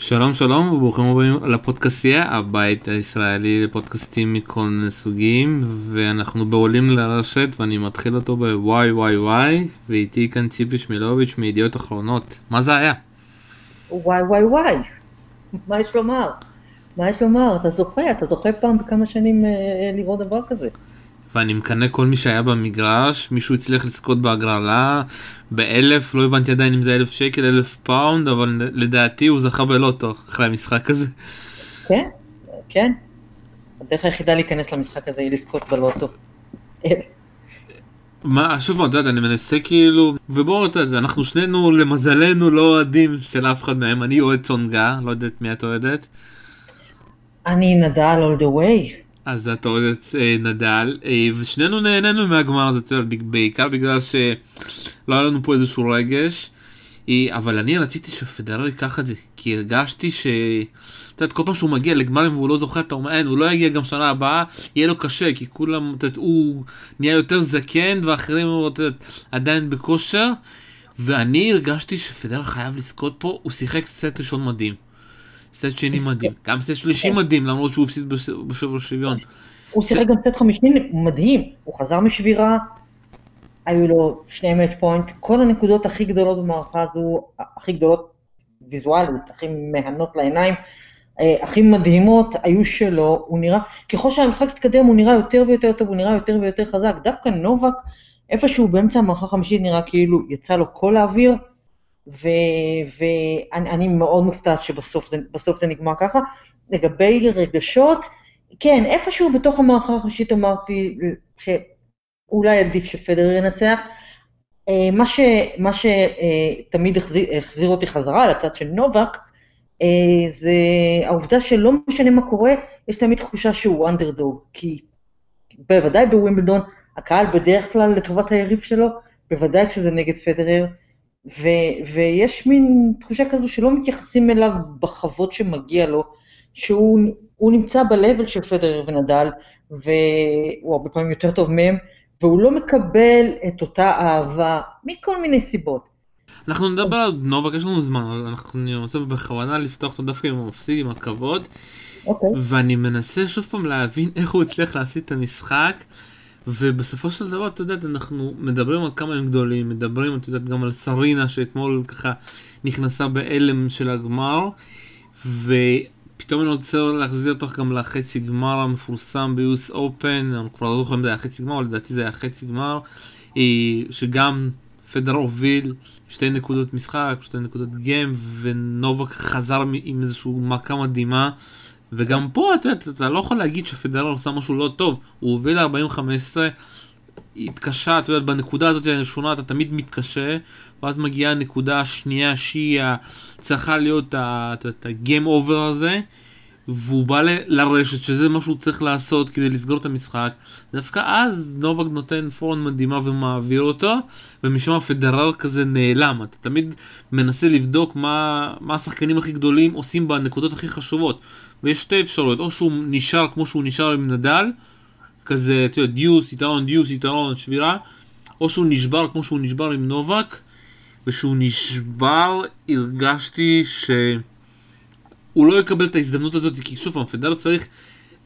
שלום שלום וברוכים הבאים לפודקאסטייה הבית הישראלי לפודקאסטים מכל מיני סוגים ואנחנו בעולים לרשת ואני מתחיל אותו בוואי וואי וואי ואיתי כאן ציפי שמילוביץ' מידיעות אחרונות מה זה היה? וואי וואי וואי מה יש לומר? מה יש לומר? אתה זוכה אתה זוכה פעם בכמה שנים אה, לראות דבר כזה. ואני מקנא כל מי שהיה במגרש, מישהו הצליח לזכות בהגרלה באלף, לא הבנתי עדיין אם זה אלף שקל, אלף פאונד, אבל לדעתי הוא זכה בלוטו אחרי המשחק הזה. כן, כן. הדרך היחידה להיכנס למשחק הזה היא לזכות בלוטו. מה, שוב אתה יודע, אני מנסה כאילו, ובואו, אתה יודע, אנחנו שנינו למזלנו לא אוהדים של אף אחד מהם, אני אוהד צונגה, לא יודעת מי את אוהדת. אני נדל all the way. אז אתה אוהד את אה, נדל, אה, ושנינו נהנינו מהגמר הזה, בעיקר בגלל שלא היה לנו פה איזשהו רגש, אה, אבל אני רציתי שפדרר ייקח את זה, כי הרגשתי ש... אתה יודע, כל פעם שהוא מגיע לגמרים והוא לא זוכר, אתה אומר, אין, הוא לא יגיע גם שנה הבאה, יהיה לו קשה, כי כולם, אתה יודע, הוא נהיה יותר זקן, ואחרים, אתה יודע, עדיין בכושר, ואני הרגשתי שפדרר חייב לזכות פה, הוא שיחק סט ראשון מדהים. סט שני מדהים, גם סט שלישי מדהים למרות שהוא הפסיד בשובר שוויון. הוא שיחק גם סט חמישי מדהים, הוא חזר משבירה, היו לו שני מאץ' פוינט, כל הנקודות הכי גדולות במערכה הזו, הכי גדולות ויזואלית, הכי מהנות לעיניים, אה, הכי מדהימות היו שלו, הוא נראה, ככל שהמשחק התקדם הוא נראה יותר ויותר טוב, הוא נראה יותר ויותר חזק, דווקא נובק, איפשהו באמצע המערכה החמישית נראה כאילו יצא לו כל האוויר, ואני מאוד מופתעת שבסוף זה, זה נגמר ככה. לגבי רגשות, כן, איפשהו בתוך המערכה הראשית אמרתי שאולי עדיף שפדר ינצח. אה, מה, ש, מה שתמיד החזיר, החזיר אותי חזרה לצד של נובק, אה, זה העובדה שלא משנה מה קורה, יש תמיד תחושה שהוא אנדרדוג, כי בוודאי בווימבלדון, הקהל בדרך כלל לטובת היריב שלו, בוודאי כשזה נגד פדרר, ו- ויש מין תחושה כזו שלא מתייחסים אליו בכבוד שמגיע לו, שהוא נמצא ב-level של פדרר ונדל, והוא הרבה פעמים יותר טוב מהם, והוא לא מקבל את אותה אהבה מכל מיני סיבות. אנחנו נדבר על נובק, יש לנו זמן, אנחנו ננסה בכוונה לפתוח אותו דווקא עם המפסיד, עם הכבוד. Okay. אוקיי. ואני מנסה שוב פעם להבין איך הוא הצליח להפסיד את המשחק. ובסופו של דבר, אתה יודע, אנחנו מדברים על כמה הם גדולים, מדברים, אתה יודע, גם על סרינה שאתמול ככה נכנסה בהלם של הגמר, ופתאום אני רוצה להחזיר אותך גם לחצי גמר המפורסם ביוס אופן, אני כבר לא זוכר אם זה היה חצי גמר, אבל לדעתי זה היה חצי גמר, אה, שגם פדר הוביל שתי נקודות משחק, שתי נקודות גיים, ונובק חזר עם איזושהי מכה מדהימה. וגם פה אתה, אתה, לא יכול להגיד שפדרר עושה משהו לא טוב, הוא הוביל ל-40-15, התקשה, אתה יודע, בנקודה הזאת הראשונה אתה תמיד מתקשה, ואז מגיעה הנקודה השנייה שהיא צריכה להיות הגיים אובר הזה, והוא בא לרשת שזה מה שהוא צריך לעשות כדי לסגור את המשחק, דווקא אז נובק נותן פורן מדהימה ומעביר אותו, ומשום הפדרר כזה נעלם, אתה תמיד מנסה לבדוק מה, מה השחקנים הכי גדולים עושים בנקודות הכי חשובות. ויש שתי אפשרויות, או שהוא נשאר כמו שהוא נשאר עם נדל, כזה, אתה יודע, דיוס, יתרון, דיוס, יתרון, שבירה, או שהוא נשבר כמו שהוא נשבר עם נובק, ושהוא נשבר, הרגשתי שהוא לא יקבל את ההזדמנות הזאת, כי שוב פעם, פדר צריך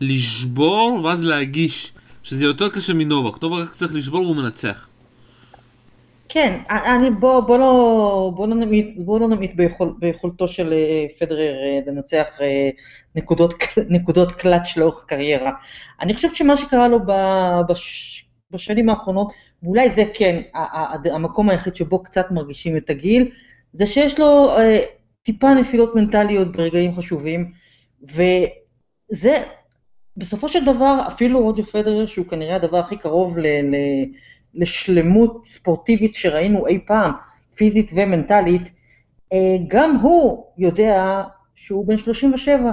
לשבור ואז להגיש, שזה יותר קשה מנובק, נובק צריך לשבור והוא מנצח. כן, אני, בוא, בוא לא, בוא לא נמעיט, בוא לא נמעיט ביכול, ביכולתו של אה, פדרר אה, לנצח אה, נקודות, נקודות קלאץ' לאורך קריירה. אני חושבת שמה שקרה לו בש, בשנים האחרונות, ואולי זה כן המקום היחיד שבו קצת מרגישים את הגיל, זה שיש לו טיפה נפילות מנטליות ברגעים חשובים, וזה בסופו של דבר אפילו רוג'ר פדרר, שהוא כנראה הדבר הכי קרוב ל... ל לשלמות ספורטיבית שראינו אי פעם, פיזית ומנטלית, אה, גם הוא יודע שהוא בן 37,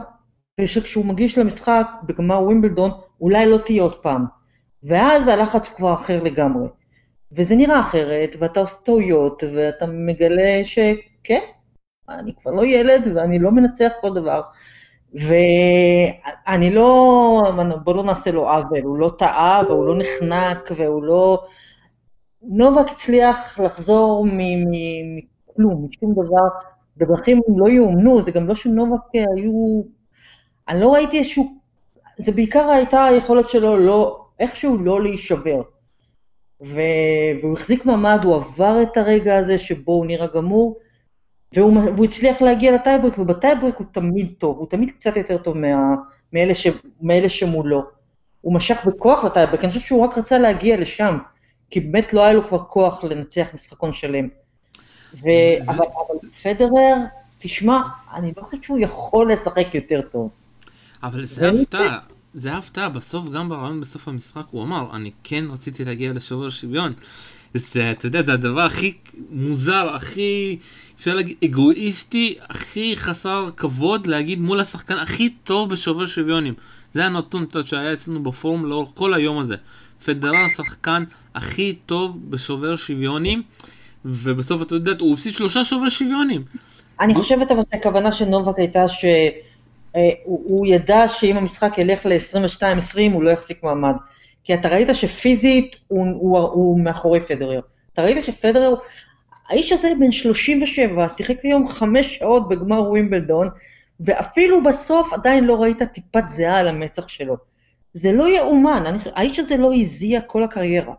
ושכשהוא מגיש למשחק בגמר ווימבלדון, אולי לא תהיה עוד פעם. ואז הלחץ כבר אחר לגמרי. וזה נראה אחרת, ואתה עושה טעויות, ואתה מגלה שכן, אני כבר לא ילד ואני לא מנצח כל דבר. ואני לא, בוא לא נעשה לו עוול, הוא לא טעה והוא לא נחנק והוא לא נובק הצליח לחזור מכלום, משום דבר, בדרכים לא יאומנו, זה גם לא שנובק היו... אני לא ראיתי איזשהו... זה בעיקר הייתה היכולת שלו לא, איכשהו לא להישבר. ו... והוא החזיק מעמד, הוא עבר את הרגע הזה שבו הוא נראה גמור, והוא, והוא הצליח להגיע ל tiebreak, וב tiebreak הוא תמיד טוב, הוא תמיד קצת יותר טוב מה, מאלה, ש, מאלה שמולו. הוא משך בכוח לטייברק, אני חושב שהוא רק רצה להגיע לשם, כי באמת לא היה לו כבר כוח לנצח משחקון שלם. ו... זה... אבל, אבל פדרר, תשמע, אני לא חושב שהוא יכול לשחק יותר טוב. אבל זה הפתעה, זה הפתעה, בסוף גם ברעיון בסוף המשחק הוא אמר, אני כן רציתי להגיע לשובר שוויון. זה, אתה יודע, זה הדבר הכי מוזר, הכי, אפשר להגיד, אגואיסטי, הכי חסר כבוד להגיד מול השחקן הכי טוב בשובר שוויונים. זה הנתון שהיה אצלנו בפורום לאורך כל היום הזה. פדרר השחקן הכי טוב בשובר שוויונים, ובסוף אתה יודע, הוא הפסיד שלושה שובר שוויונים. אני חושבת אבל שהכוונה של נובק הייתה שהוא אה, ידע שאם המשחק ילך ל-22-20 הוא לא יחזיק מעמד. כי אתה ראית שפיזית הוא, הוא, הוא מאחורי פדרר. אתה ראית שפדרר, האיש הזה בן 37, שיחק היום חמש שעות בגמר ווימבלדון, ואפילו בסוף עדיין לא ראית טיפת זיעה על המצח שלו. זה לא יאומן, אני, האיש הזה לא הזיע כל הקריירה.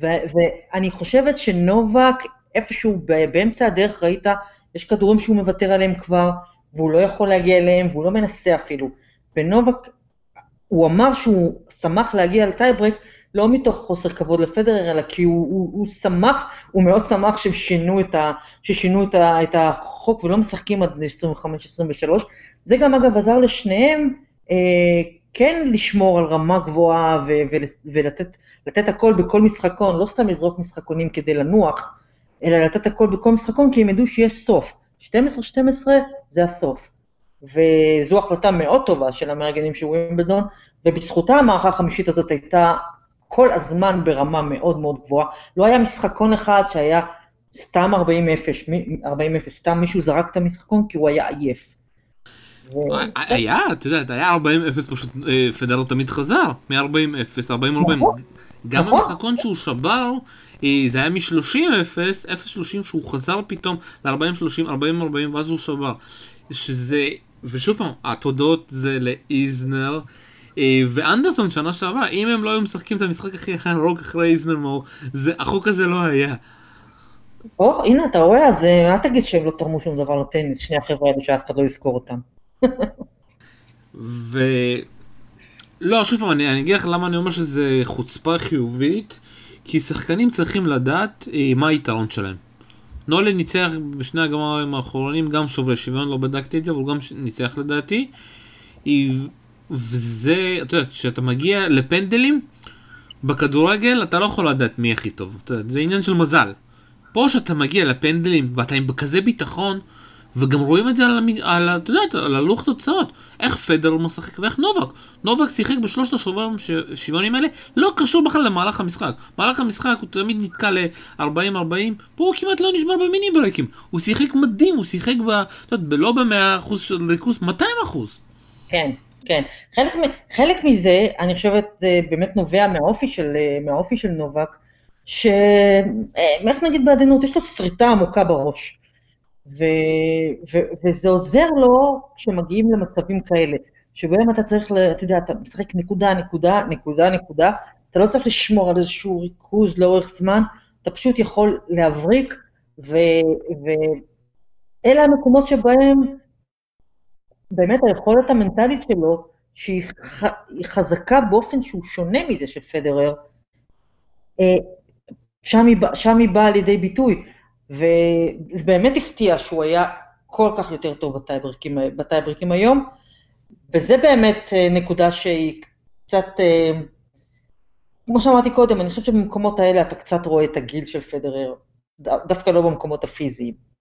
ו, ואני חושבת שנובק, איפשהו באמצע הדרך ראית, יש כדורים שהוא מוותר עליהם כבר, והוא לא יכול להגיע אליהם, והוא לא מנסה אפילו. ונובק, הוא אמר שהוא שמח להגיע לטייברק, לא מתוך חוסר כבוד לפדרר, אלא כי הוא, הוא, הוא שמח, הוא מאוד שמח ששינו את, ה, ששינו את, ה, את החוק ולא משחקים עד 25-23. זה גם אגב עזר לשניהם אה, כן לשמור על רמה גבוהה ו, ו, ולתת לתת הכל בכל משחקון, לא סתם לזרוק משחקונים כדי לנוח, אלא לתת הכל בכל משחקון, כי הם ידעו שיש סוף. 12-12 זה הסוף. וזו החלטה מאוד טובה של המארגנים של ווימבלדון, ובזכותה המערכה החמישית הזאת הייתה כל הזמן ברמה מאוד מאוד גבוהה. לא היה משחקון אחד שהיה סתם 40-0, 40-0, סתם מישהו זרק את המשחקון כי הוא היה עייף. היה, את יודעת, היה 40-0 פשוט, אה, פדרר תמיד חזר, מ-40-0, 40-40. גם נכון. המשחקון שהוא שבר, אה, זה היה מ-30-0, 0-30 שהוא חזר פתאום ל-40-30, 40-40 ואז הוא שבר. שזה, ושוב פעם, התודות זה לאיזנר. אה, ואנדרסון שנה שעברה, אם הם לא היו משחקים את המשחק הכי ארוך אחרי איזנמור, החוק הזה לא היה. או, הנה, אתה רואה, אז אל תגיד שהם לא תרמו שום דבר לטניס, שני החבר'ה האלה שאף אחד לא יזכור אותם. ו... לא, שוב פעם, אני, אני אגיד לך למה אני אומר שזה חוצפה חיובית, כי שחקנים צריכים לדעת אה, מה היתרון שלהם. נולן ניצח בשני הגמרים האחרונים גם שוברי שוויון, לא בדקתי את זה, אבל גם ניצח לדעתי. וזה, אתה יודע, כשאתה מגיע לפנדלים, בכדורגל אתה לא יכול לדעת מי הכי טוב, זה עניין של מזל. פה שאתה מגיע לפנדלים ואתה עם כזה ביטחון, וגם רואים את זה על. על, את יודעת, על הלוח תוצאות. איך פדר משחק ואיך נובק. נובק שיחק בשלושת השוברים שוויונים האלה, לא קשור בכלל למהלך המשחק. מהלך המשחק הוא תמיד נתקע ל-40-40, פה הוא כמעט לא נשבר במיני ברקים. הוא שיחק מדהים, הוא שיחק ב... את יודעת, לא ב-100% של ריכוז, 200%. כן, כן. חלק, חלק מזה, אני חושבת, זה באמת נובע מהאופי של, מהאופי של נובק, שאיך אה, נגיד בעדינות, יש לו שריטה עמוקה בראש. ו, ו, וזה עוזר לו כשמגיעים למצבים כאלה, שבהם אתה צריך, אתה יודע, אתה משחק נקודה, נקודה, נקודה, נקודה, אתה לא צריך לשמור על איזשהו ריכוז לאורך זמן, אתה פשוט יכול להבריק, ואלה המקומות שבהם באמת היכולת המנטלית שלו, שהיא חזקה באופן שהוא שונה מזה של פדרר, אה, שם היא, שם היא באה לידי ביטוי. וזה באמת הפתיע שהוא היה כל כך יותר טוב בטייברקים, בטייברקים היום, וזה באמת אה, נקודה שהיא קצת, אה, כמו שאמרתי קודם, אני חושבת שבמקומות האלה אתה קצת רואה את הגיל של פדרר, דווקא לא במקומות הפיזיים.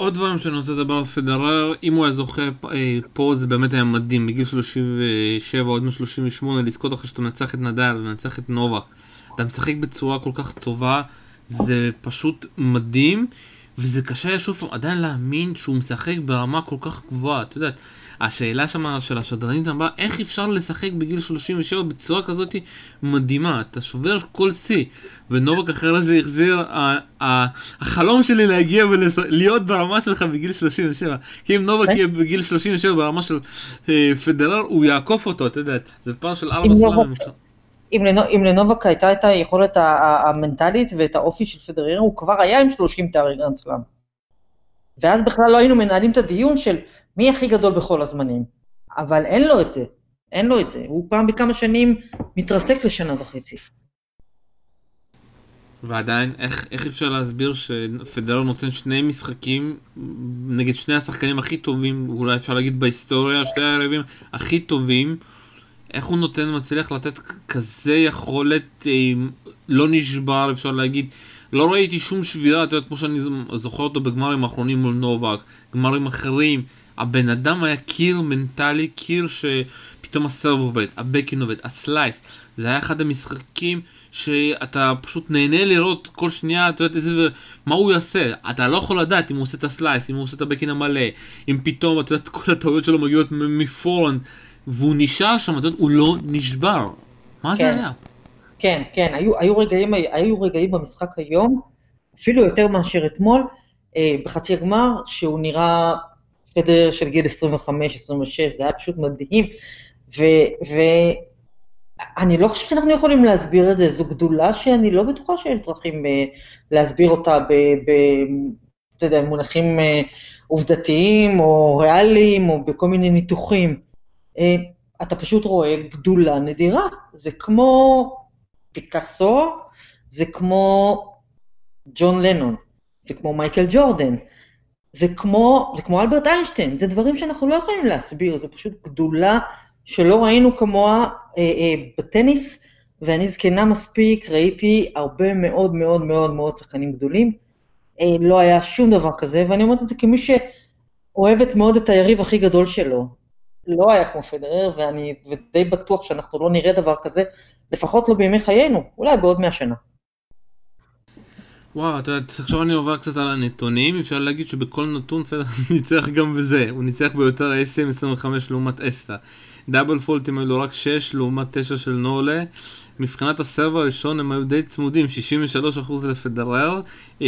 עוד דברים שאני רוצה לדבר על פדרר, אם הוא היה זוכה אה, פה זה באמת היה מדהים, בגיל 37 עוד מ-38 לזכות אחרי שאתה מנצח את נדל ומנצח את נובק. אתה משחק בצורה כל כך טובה, זה פשוט מדהים, וזה קשה שוב עדיין להאמין שהוא משחק ברמה כל כך גבוהה, את יודעת. השאלה שם של השדרנית אמרה, איך אפשר לשחק בגיל 37 בצורה כזאת מדהימה? אתה שובר כל שיא. ונובק אחרי זה החזיר, החלום שלי להגיע ולהיות ברמה שלך בגיל 37. כי אם נובק יהיה בגיל 37 ברמה של אה, פדרר, הוא יעקוף אותו, אתה יודע, זה פער של ארבע סלאמים. אם לנובק הייתה את היכולת המנטלית ואת האופי של פדרר, הוא כבר היה עם 30 תארי גרנד סלאם. ואז בכלל לא היינו מנהלים את הדיון של מי הכי גדול בכל הזמנים. אבל אין לו את זה, אין לו את זה. הוא פעם בכמה שנים מתרסק לשנה וחצי. ועדיין, איך, איך אפשר להסביר שפדרר נותן שני משחקים נגד שני השחקנים הכי טובים, אולי אפשר להגיד בהיסטוריה, שתי הערבים הכי טובים, איך הוא נותן, מצליח לתת כזה יכולת, אה, לא נשבר, אפשר להגיד, לא ראיתי שום שבירה, אתה יודע, כמו שאני זוכר אותו בגמרים האחרונים מול נובק, גמרים אחרים, הבן אדם היה קיר מנטלי, קיר שפתאום ה serve עובד, ה backhand עובד, ה slice, זה היה אחד המשחקים שאתה פשוט נהנה לראות כל שנייה, אתה יודע, איזה, מה הוא יעשה, אתה לא יכול לדעת אם הוא עושה את ה slice, אם הוא עושה את ה backhand המלא, אם פתאום, אתה יודע, כל הטעויות שלו מגיעות מ forehand, והוא נשאר שם, אתה יודע, הוא לא נשבר. מה כן. זה היה? כן, כן, היו, היו, רגעים, היו רגעים במשחק היום, אפילו יותר מאשר אתמול, אה, בחצי הגמר, שהוא נראה פדר של גיל 25-26, זה היה פשוט מדהים, ואני לא חושבת שאנחנו יכולים להסביר את זה, זו גדולה שאני לא בטוחה שיש דרכים אה, להסביר אותה ב... ב אתה אה, עובדתיים או ריאליים או בכל מיני ניתוחים. אה, אתה פשוט רואה גדולה נדירה. זה כמו פיקאסו, זה כמו ג'ון לנון, זה כמו מייקל ג'ורדן, זה כמו, זה כמו אלברט איינשטיין, זה דברים שאנחנו לא יכולים להסביר, זה פשוט גדולה שלא ראינו כמוה אה, אה, בטניס, ואני זקנה מספיק, ראיתי הרבה מאוד מאוד מאוד מאוד שחקנים גדולים, אה, לא היה שום דבר כזה, ואני אומרת את זה כמי שאוהבת מאוד את היריב הכי גדול שלו. לא היה כמו פדרר, ואני די בטוח שאנחנו לא נראה דבר כזה, לפחות לא בימי חיינו, אולי בעוד מאה שנה. וואו, אתה יודע, עכשיו אני עובר קצת על הנתונים, אפשר להגיד שבכל נתון פדר ניצח גם בזה, הוא ניצח ביותר ה-SM25 לעומת אסטה. דאבל פולטים היו לו רק 6 לעומת 9 של נולה. מבחינת הסרב הראשון הם היו די צמודים, 63% לפדרר, אה,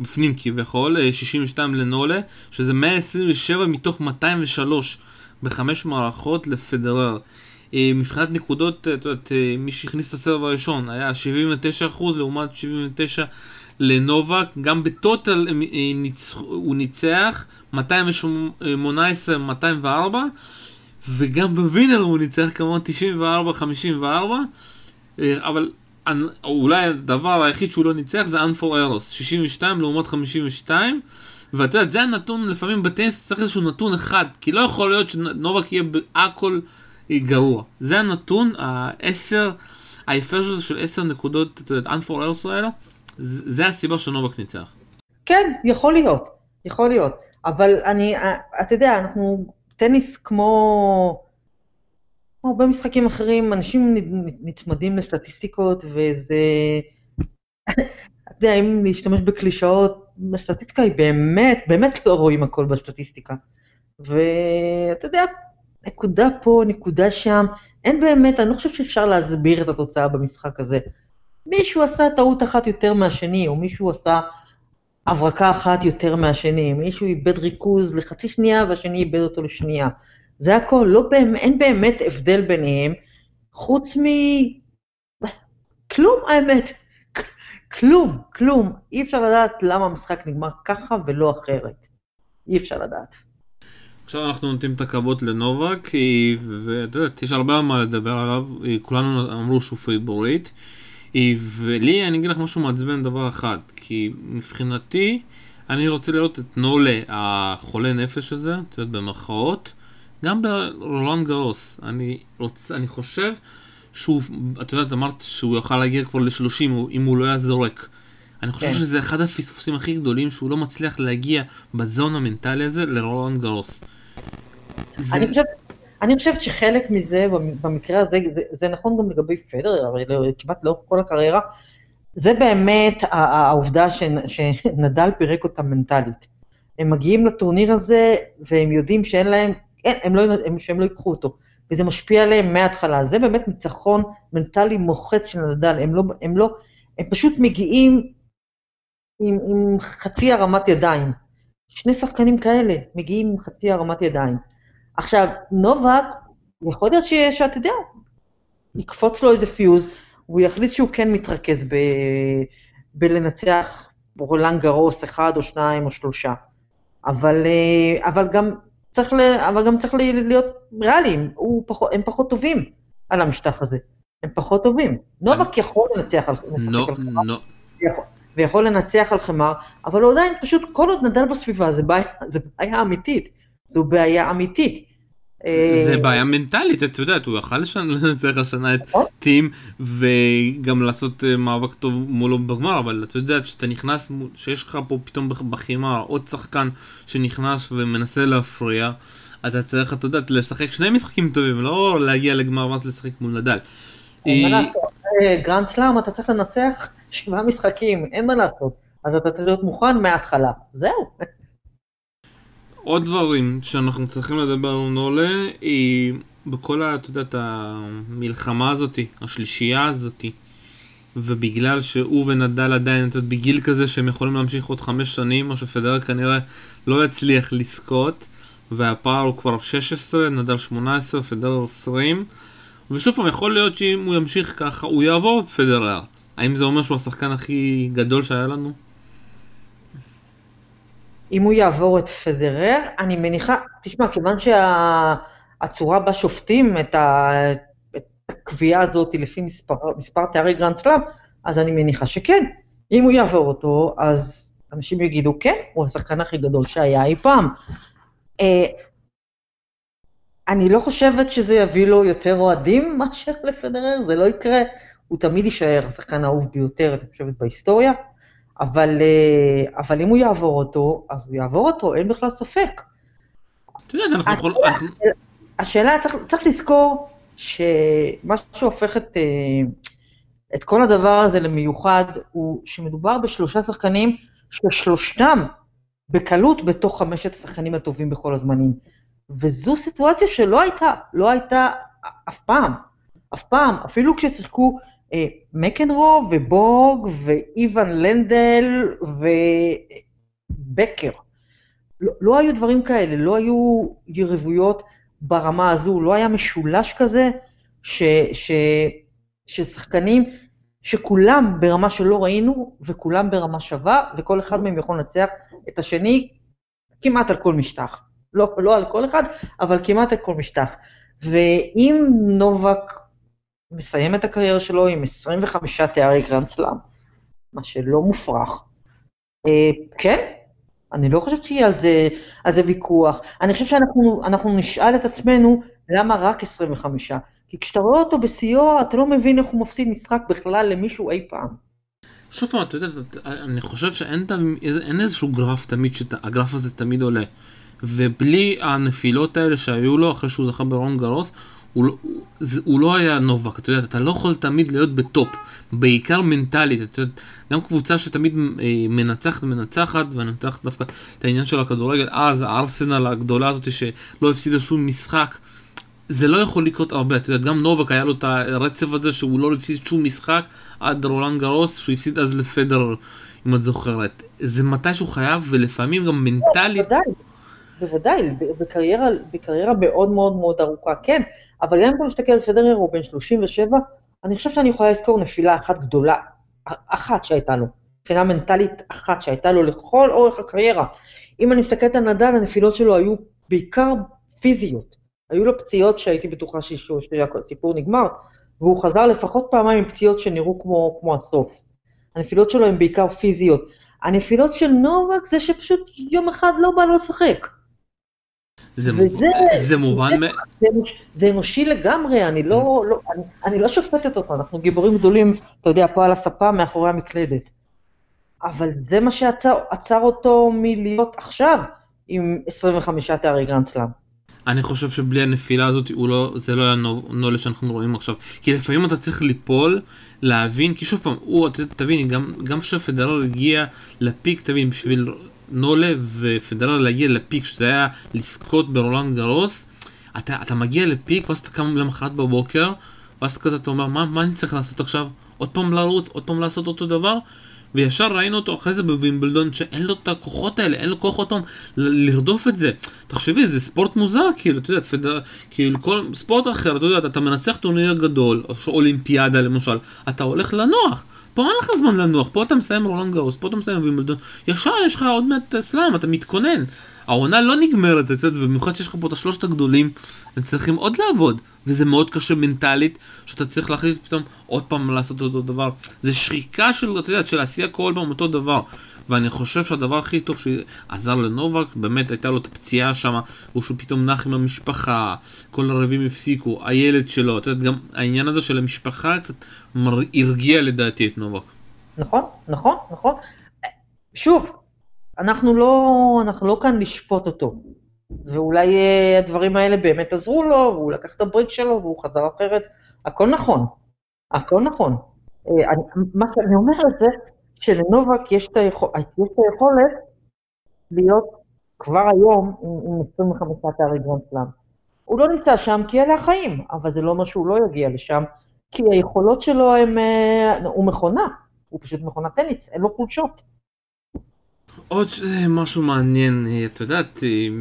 בפנים כביכול, 62 אה, לנולה, שזה 127 מתוך 203 בחמש מערכות לפדרר. אה, מבחינת נקודות, את יודעת, אה, מי שהכניס את הסבב הראשון היה 79% לעומת 79 לנובק, גם בטוטל אה, הוא ניצח 218-204 וגם בווינר הוא ניצח כמובן 94-54 אבל אולי הדבר היחיד שהוא לא ניצח זה אנפור ארוס 62 לעומת 52 ואתה יודע, זה הנתון, לפעמים בטניס צריך איזשהו נתון אחד, כי לא יכול להיות שנובק יהיה בהכל גרוע. זה הנתון, העשר, ההפרש של עשר נקודות, אתה יודע, אנפור ארס האלה, זה הסיבה שנובק ניצח. כן, יכול להיות, יכול להיות. אבל אני, אתה יודע, אנחנו, טניס כמו, כמו הרבה משחקים אחרים, אנשים נצמדים לסטטיסטיקות, וזה, אתה יודע, אם להשתמש בקלישאות, הסטטיסטיקה היא באמת, באמת לא רואים הכל בסטטיסטיקה. ואתה יודע, נקודה פה, נקודה שם, אין באמת, אני לא חושב שאפשר להסביר את התוצאה במשחק הזה. מישהו עשה טעות אחת יותר מהשני, או מישהו עשה הברקה אחת יותר מהשני, מישהו איבד ריכוז לחצי שנייה והשני איבד אותו לשנייה. זה הכל, לא אין באמת הבדל ביניהם, חוץ מ... כלום האמת. כלום, כלום. אי אפשר לדעת למה המשחק נגמר ככה ולא אחרת. אי אפשר לדעת. עכשיו אנחנו נותנים את הכבוד לנובק, ואת יודעת, יש הרבה מה לדבר עליו, כולנו אמרו שהוא פייבוריט, ולי אני אגיד לך משהו מעצבן דבר אחד, כי מבחינתי, אני רוצה לראות את נולה, החולה נפש הזה, את יודעת, במרכאות, גם ברולנד גרוס. אני, רוצ, אני חושב שהוא, את יודעת, אמרת שהוא יוכל להגיע כבר ל-30 אם הוא לא היה זורק. אני חושב כן. שזה אחד הפספוסים הכי גדולים שהוא לא מצליח להגיע בזון המנטלי הזה לרולנד גרוס. זה... אני, חושבת, אני חושבת שחלק מזה, במקרה הזה, זה, זה נכון גם לגבי פדר, הרי לא, כמעט לאורך כל הקריירה, זה באמת העובדה שנדל פירק אותם מנטלית. הם מגיעים לטורניר הזה, והם יודעים שאין להם אין, הם לא, הם, שהם לא ייקחו אותו. וזה משפיע עליהם מההתחלה. זה באמת ניצחון מנטלי מוחץ של נדל. הם לא, הם לא, הם פשוט מגיעים עם, עם חצי הרמת ידיים. שני שחקנים כאלה מגיעים עם חצי הרמת ידיים. עכשיו, נובק, יכול להיות שאתה יודע, יקפוץ לו איזה פיוז, הוא יחליט שהוא כן מתרכז ב, בלנצח רולנד גרוס אחד או שניים או שלושה. אבל, אה, אבל, גם, צריך ל, אבל גם צריך להיות ריאליים, פחות, הם פחות טובים על המשטח הזה. הם פחות טובים. נובק יכול לנצח על חמר, ויכול לנצח על חמר, אבל הוא עדיין פשוט, כל עוד נדל בסביבה, זה בעיה, זה בעיה אמיתית. זו בעיה אמיתית. זה אה, בעיה מנטלית, את יודעת, הוא יכל לנצח השנה את נכון. טים וגם לעשות אה, מאבק טוב מולו בגמר, אבל את יודעת שאתה נכנס, שיש לך פה פתאום בחימה עוד שחקן שנכנס ומנסה להפריע, אתה צריך, אתה יודעת, לשחק שני משחקים טובים, לא להגיע לגמר ואז לשחק מול נדל. אין מה לעשות, אה, גרנד סלאם אתה צריך לנצח שבעה משחקים, אין מה לעשות. אז אתה צריך להיות מוכן מההתחלה, זהו. עוד דברים שאנחנו צריכים לדבר על נולה היא בכל, ה, יודע, המלחמה הזאתי, השלישייה הזאתי ובגלל שהוא ונדל עדיין, אתה יודע, בגיל כזה שהם יכולים להמשיך עוד חמש שנים, או שפדר כנראה לא יצליח לזכות והפער הוא כבר 16, נדל 18, פדר 20 ושוב פעם, יכול להיות שאם הוא ימשיך ככה, הוא יעבור את פדרר. האם זה אומר שהוא השחקן הכי גדול שהיה לנו? אם הוא יעבור את פדרר, אני מניחה, תשמע, כיוון שהצורה בה שופטים את, ה, את הקביעה הזאת לפי מספר, מספר תארי גרנד סלאם, אז אני מניחה שכן. אם הוא יעבור אותו, אז אנשים יגידו, כן, הוא השחקן הכי גדול שהיה אי פעם. אה, אני לא חושבת שזה יביא לו יותר אוהדים מאשר לפדרר, זה לא יקרה. הוא תמיד יישאר השחקן האהוב ביותר, אני חושבת, בהיסטוריה. אבל, אה, אבל אם הוא יעבור אותו, אז הוא יעבור אותו, אין בכלל ספק. אתה יודע, אנחנו יכולים... השאלה, צריך, צריך לזכור שמה שהופך את, אה, את כל הדבר הזה למיוחד, הוא שמדובר בשלושה שחקנים ששלושתם בקלות בתוך חמשת השחקנים הטובים בכל הזמנים. וזו סיטואציה שלא הייתה, לא הייתה אף פעם. אף פעם, אפילו כששיחקו מקנרו ובורג ואיוון לנדל ובקר. לא, לא היו דברים כאלה, לא היו יריבויות ברמה הזו, לא היה משולש כזה ש, ש, ששחקנים שכולם ברמה שלא ראינו וכולם ברמה שווה וכל אחד מהם יכול לנצח את השני כמעט על כל משטח. לא, לא על כל אחד, אבל כמעט על כל משטח. ואם נובק מסיים את הקריירה שלו עם 25 תארי גרנד סלאם, מה שלא מופרך. אה, כן, אני לא חושבת שיהיה על זה, על זה ויכוח. אני חושב שאנחנו נשאל את עצמנו למה רק 25. כי כשאתה רואה אותו בשיאו, אתה לא מבין איך הוא מפסיד משחק בכלל למישהו אי פעם. שוב פעם, אתה יודע, אני חושב שאין איזשהו גרף תמיד, שהגרף הזה תמיד עולה. ובלי הנפילות האלה שהיו לו אחרי שהוא זכה ברון גרוס, הוא, לא, הוא לא היה נובק, אתה יודע, אתה לא יכול תמיד להיות בטופ, בעיקר מנטלית, אתה יודע, גם קבוצה שתמיד אה, מנצחת ומנצחת, ואני מנתח דווקא את העניין של הכדורגל, אז הארסנל הגדולה הזאת שלא הפסידה שום משחק, זה לא יכול לקרות הרבה, אתה יודע, גם נובק היה לו את הרצף הזה שהוא לא הפסיד שום משחק עד רולנד גרוס, שהוא הפסיד אז לפדרר, אם את זוכרת. זה מתי שהוא חייב, ולפעמים גם מנטלית. בוודאי, בקריירה, בקריירה מאוד מאוד מאוד ארוכה, כן, אבל גם אם אתה מסתכל על פדרר, הוא בן 37, אני חושב שאני יכולה לזכור נפילה אחת גדולה, אחת שהייתה לו, נפילה מנטלית אחת שהייתה לו לכל אורך הקריירה. אם אני מסתכלת על נדל, הנפילות שלו היו בעיקר פיזיות. היו לו פציעות שהייתי בטוחה שהסיפור נגמר, והוא חזר לפחות פעמיים עם פציעות שנראו כמו, כמו הסוף. הנפילות שלו הן בעיקר פיזיות. הנפילות של נובק זה שפשוט יום אחד לא בא לו לשחק. זה, וזה, זה מובן... זה, זה, זה אנושי לגמרי, אני לא, לא, אני, אני לא שופטת אותו, אנחנו גיבורים גדולים, אתה יודע, פה על הספה מאחורי המקלדת. אבל זה מה שעצר אותו מלהיות עכשיו עם 25 תארי גרנד סלאם. אני חושב שבלי הנפילה הזאת לא, זה לא היה נולה שאנחנו רואים עכשיו. כי לפעמים אתה צריך ליפול, להבין, כי שוב פעם, הוא, תבין, גם, גם כשפדרר הגיע לפיק, תבין, בשביל נולה ופדרר להגיע לפיק, שזה היה לזכות ברולנד גרוס, אתה, אתה מגיע לפיק, ואז אתה קם למחרת בבוקר, ואז כזה אתה אומר, מה, מה אני צריך לעשות עכשיו? עוד פעם לרוץ, עוד פעם לעשות אותו דבר? וישר ראינו אותו אחרי זה בווימבלדון שאין לו את הכוחות האלה, אין לו כוח עוד פעם לרדוף את זה. תחשבי, זה ספורט מוזר, כאילו, אתה יודע, פדר, כאילו כל ספורט אחר, אתה יודע, אתה מנצח טורניר גדול, או אולימפיאדה למשל, אתה הולך לנוח. פה אין לך זמן לנוח, פה אתה מסיים רולנד גארוס, פה אתה מסיים וימבלדון, ישר יש לך עוד מעט סלאם, אתה מתכונן. העונה לא נגמרת, אתה יודע, ובמיוחד שיש לך פה את השלושת הגדולים, הם צריכים עוד לעבוד, וזה מאוד קשה מנטלית, שאתה צריך להחליט פתאום עוד פעם לעשות אותו דבר. זה שחיקה של, אתה יודע, של עשייה כל פעם אותו דבר. ואני חושב שהדבר הכי טוב שעזר לנובק, באמת הייתה לו את הפציעה שם, הוא שהוא פתאום נח עם המשפחה, כל הרבים הפסיקו, הילד שלו, אתה יודע, גם העניין הזה של המשפחה קצת הרגיע לדעתי את נובק. נכון, נכון, נכון. שוב, אנחנו לא, אנחנו לא כאן לשפוט אותו. ואולי אה, הדברים האלה באמת עזרו לו, והוא לקח את הבריק שלו והוא חזר אחרת. הכל נכון, הכל נכון. אה, אני, מה שאני אומרת זה שלנובק יש את, היכול, יש את היכולת להיות כבר היום עם, עם 25 תארי גרנד סלאם. הוא לא נמצא שם כי אלה החיים, אבל זה לא אומר שהוא לא יגיע לשם, כי היכולות שלו הם... אה, הוא מכונה, הוא פשוט מכונת טניס, אין לו חולשות. עוד משהו מעניין, את יודעת,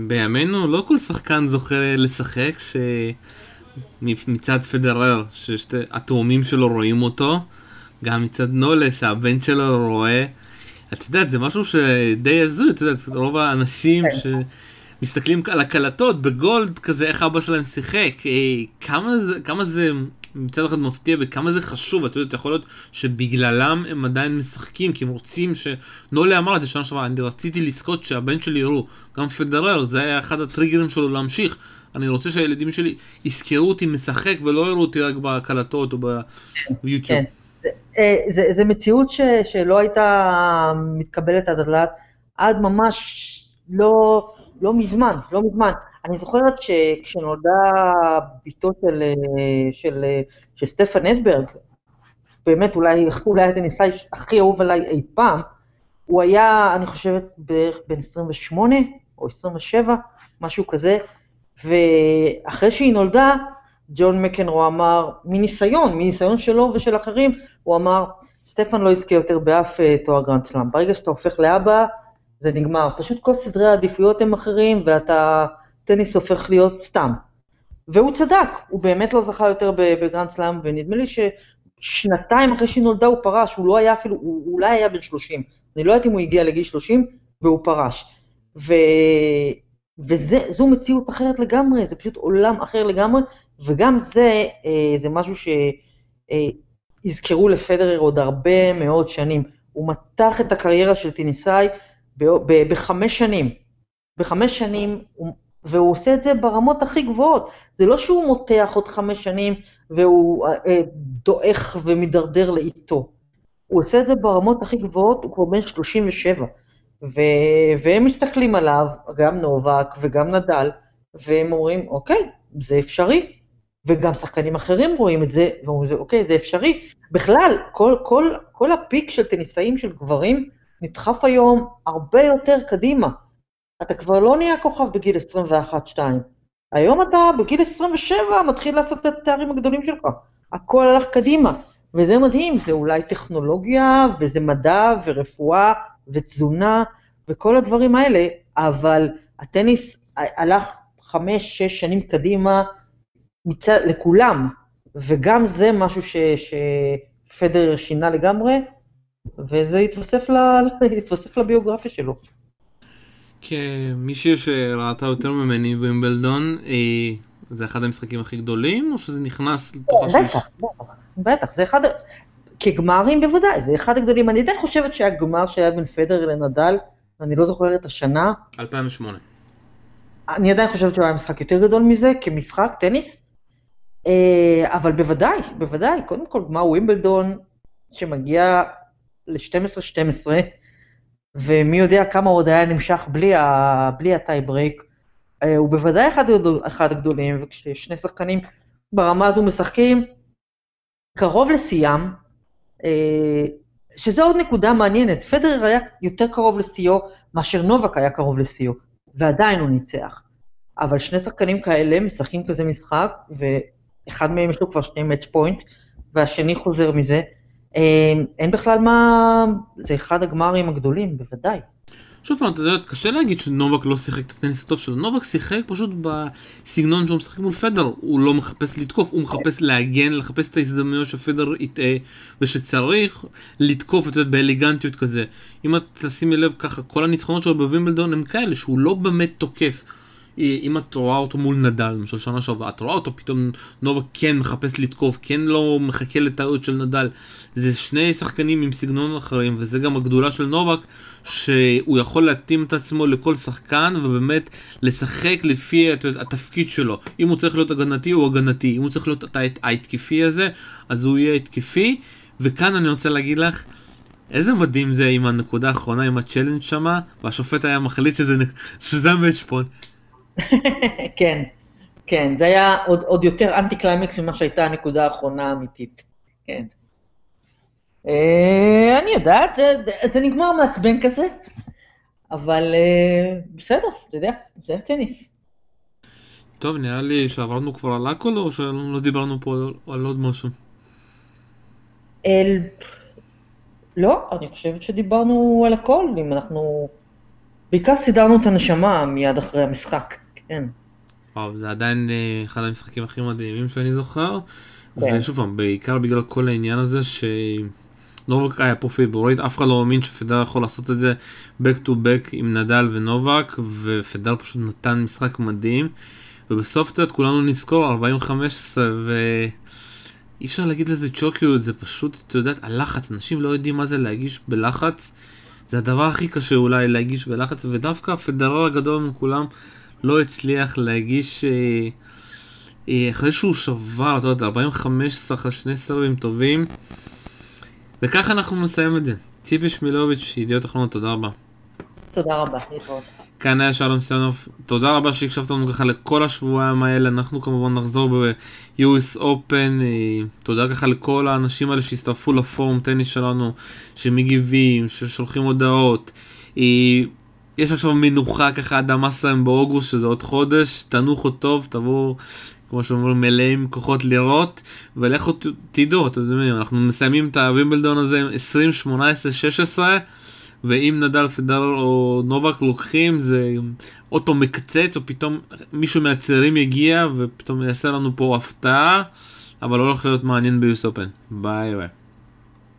בימינו לא כל שחקן זוכה לשחק שמצד פדרר, שהתאומים שלו רואים אותו, גם מצד נולה שהבן שלו רואה. את יודעת, זה משהו שדי הזוי, את יודעת, רוב האנשים כן. שמסתכלים על הקלטות בגולד, כזה איך אבא שלהם שיחק, אה, כמה זה, כמה זה מצד אחד מפתיע וכמה זה חשוב, אתה יודע, יכול להיות שבגללם הם עדיין משחקים, כי הם רוצים ש... נולי אמר את זה שנה שעברה, אני רציתי לזכות שהבן שלי יראו, גם פדרר, זה היה אחד הטריגרים שלו להמשיך. אני רוצה שהילדים שלי יזכרו אותי משחק ולא יראו אותי רק בהקלטות או ביוטיוב. כן. זה, זה מציאות ש, שלא הייתה מתקבלת עד הדלת עד ממש לא, לא מזמן, לא מזמן. אני זוכרת שכשנולדה בתו של, של, של סטפן אדברג, באמת אולי, אולי הטניסאי הכי אהוב עליי אי פעם, הוא היה, אני חושבת, בערך בן 28 או 27, משהו כזה, ואחרי שהיא נולדה, ג'ון מקנרו אמר, מניסיון, מניסיון שלו ושל אחרים, הוא אמר, סטפן לא יזכה יותר באף אה, תואר גרנד סלאם. ברגע שאתה הופך לאבא, זה נגמר. פשוט כל סדרי העדיפויות הם אחרים, והטניס הופך להיות סתם. והוא צדק, הוא באמת לא זכה יותר בגרנד סלאם, ונדמה לי ששנתיים אחרי שהיא נולדה הוא פרש, הוא לא היה אפילו, הוא אולי היה בן 30. אני לא יודעת אם הוא הגיע לגיל 30, והוא פרש. ו... וזו מציאות אחרת לגמרי, זה פשוט עולם אחר לגמרי, וגם זה, אה, זה משהו שיזכרו אה, לפדרר עוד הרבה מאוד שנים. הוא מתח את הקריירה של טניסאי בחמש שנים. בחמש שנים והוא עושה את זה ברמות הכי גבוהות. זה לא שהוא מותח עוד חמש שנים והוא אה, דועך ומידרדר לאיטו. הוא עושה את זה ברמות הכי גבוהות, הוא כבר בן 37. ו... והם מסתכלים עליו, גם נובק וגם נדל, והם אומרים, אוקיי, זה אפשרי. וגם שחקנים אחרים רואים את זה, ואומרים, אוקיי, זה אפשרי. בכלל, כל, כל, כל הפיק של טניסאים של גברים נדחף היום הרבה יותר קדימה. אתה כבר לא נהיה כוכב בגיל 21-2. היום אתה בגיל 27 מתחיל לעשות את התארים הגדולים שלך. הכל הלך קדימה, וזה מדהים, זה אולי טכנולוגיה, וזה מדע, ורפואה, ותזונה, וכל הדברים האלה, אבל הטניס הלך חמש, שש שנים קדימה מצד, לכולם, וגם זה משהו ש, שפדר שינה לגמרי, וזה התווסף, ל, התווסף לביוגרפיה שלו. כמישהי שראתה יותר ממני בווימבלדון, אה, זה אחד המשחקים הכי גדולים, או שזה נכנס לתוך השליש? בטח, בטח, זה אחד, כגמרים בוודאי, זה אחד הגדולים. אני עדיין חושבת שהגמר שהיה בין פדרר לנדאל, אני לא זוכר את השנה. 2008. אני עדיין חושבת שהוא היה משחק יותר גדול מזה, כמשחק טניס, אבל בוודאי, בוודאי, קודם כל גמר ווימבלדון, שמגיע ל-12-12, ומי יודע כמה עוד היה נמשך בלי, ה, בלי ה tie break. אה, הוא בוודאי אחד, אחד הגדולים, וכששני שחקנים ברמה הזו משחקים קרוב לשיאם, אה, שזה עוד נקודה מעניינת, פדרר היה יותר קרוב לשיאו מאשר נובק היה קרוב לשיאו, ועדיין הוא ניצח. אבל שני שחקנים כאלה משחקים כזה משחק, ואחד מהם יש לו כבר שני מאץ' פוינט, והשני חוזר מזה. אה, אין בכלל מה, זה אחד הגמרים הגדולים, בוודאי. שוב פעם, אתה יודע, קשה להגיד שנובק לא שיחק את הטניס הטוב שלו, נובק שיחק פשוט בסגנון שהוא משחק מול פדר, הוא לא מחפש לתקוף, הוא מחפש להגן, לחפש את ההזדמנויות שפדר יטעה, ושצריך לתקוף, את יודעת, באליגנטיות כזה. אם את תשימי לב ככה, כל הניצחונות שלו בווימבלדון הם כאלה, שהוא לא באמת תוקף. אם את רואה אותו מול נדל, למשל שנה שעברה, את רואה אותו פתאום נובה כן מחפש לתקוף, כן לא מחכה לטעות של נדל. זה שני שחקנים עם סגנון אחרים, וזה גם הגדולה של נובק, שהוא יכול להתאים את עצמו לכל שחקן, ובאמת לשחק לפי את, התפקיד שלו. אם הוא צריך להיות הגנתי, הוא הגנתי. אם הוא צריך להיות ההתקפי הזה, אז הוא יהיה התקפי. וכאן אני רוצה להגיד לך, איזה מדהים זה עם הנקודה האחרונה, עם ה challenge שמה, והשופט היה מחליט שזה, שזה ה match point. כן, כן, זה היה עוד, עוד יותר אנטי קליימקס ממה שהייתה הנקודה האחרונה האמיתית, כן. אה, אני יודעת, זה, זה נגמר מעצבן כזה, אבל אה, בסדר, אתה יודע, זה טניס. טוב, נראה לי שעברנו כבר על הכל, או שלא דיברנו פה על, על עוד משהו? אל... לא, אני חושבת שדיברנו על הכל, אם אנחנו... בעיקר סידרנו את הנשמה מיד אחרי המשחק. כן. וואו, זה עדיין אה, אחד המשחקים הכי מדהימים שאני זוכר. כן. ושוב פעם, בעיקר בגלל כל העניין הזה שנובק היה פה פיבורית, אף אחד לא האמין שפדר יכול לעשות את זה back to back עם נדל ונובק, ופדר פשוט נתן משחק מדהים. ובסוף, יודעת, כולנו נזכור 40-15, ואי אפשר להגיד לזה צ'וקיות, זה פשוט, את יודעת, הלחץ, אנשים לא יודעים מה זה להגיש בלחץ. זה הדבר הכי קשה אולי להגיש בלחץ, ודווקא הפדרר הגדול מכולם לא הצליח להגיש, אה, אה, אחרי שהוא שבר, אתה יודע, 45 סך שני סרבים טובים. וככה אנחנו נסיים את זה. ציפי שמילוביץ', ידיעות אחרונות, תודה רבה. תודה רבה, להתראות. כאן היה שלום סיונוב, תודה רבה שהקשבת לנו ככה לכל השבועיים האלה, אנחנו כמובן נחזור ב-US Open, אה, תודה ככה לכל האנשים האלה שהצטרפו לפורום טניס שלנו, שמגיבים, ששולחים הודעות. יש עכשיו מנוחה ככה עד המסיים באוגוסט, שזה עוד חודש, תנוחו טוב, תבואו, כמו שאומרים, מלאים כוחות לראות, ולכו תדעו, אתם יודעים, אנחנו מסיימים את הווימבלדון הזה עם 20, 18, 16, ואם נדאל פדרר או נובק לוקחים, זה עוד פעם מקצץ, או פתאום מישהו מהצעירים יגיע, ופתאום יעשה לנו פה הפתעה, אבל זה הולך להיות מעניין ב US Open. ביי ביי.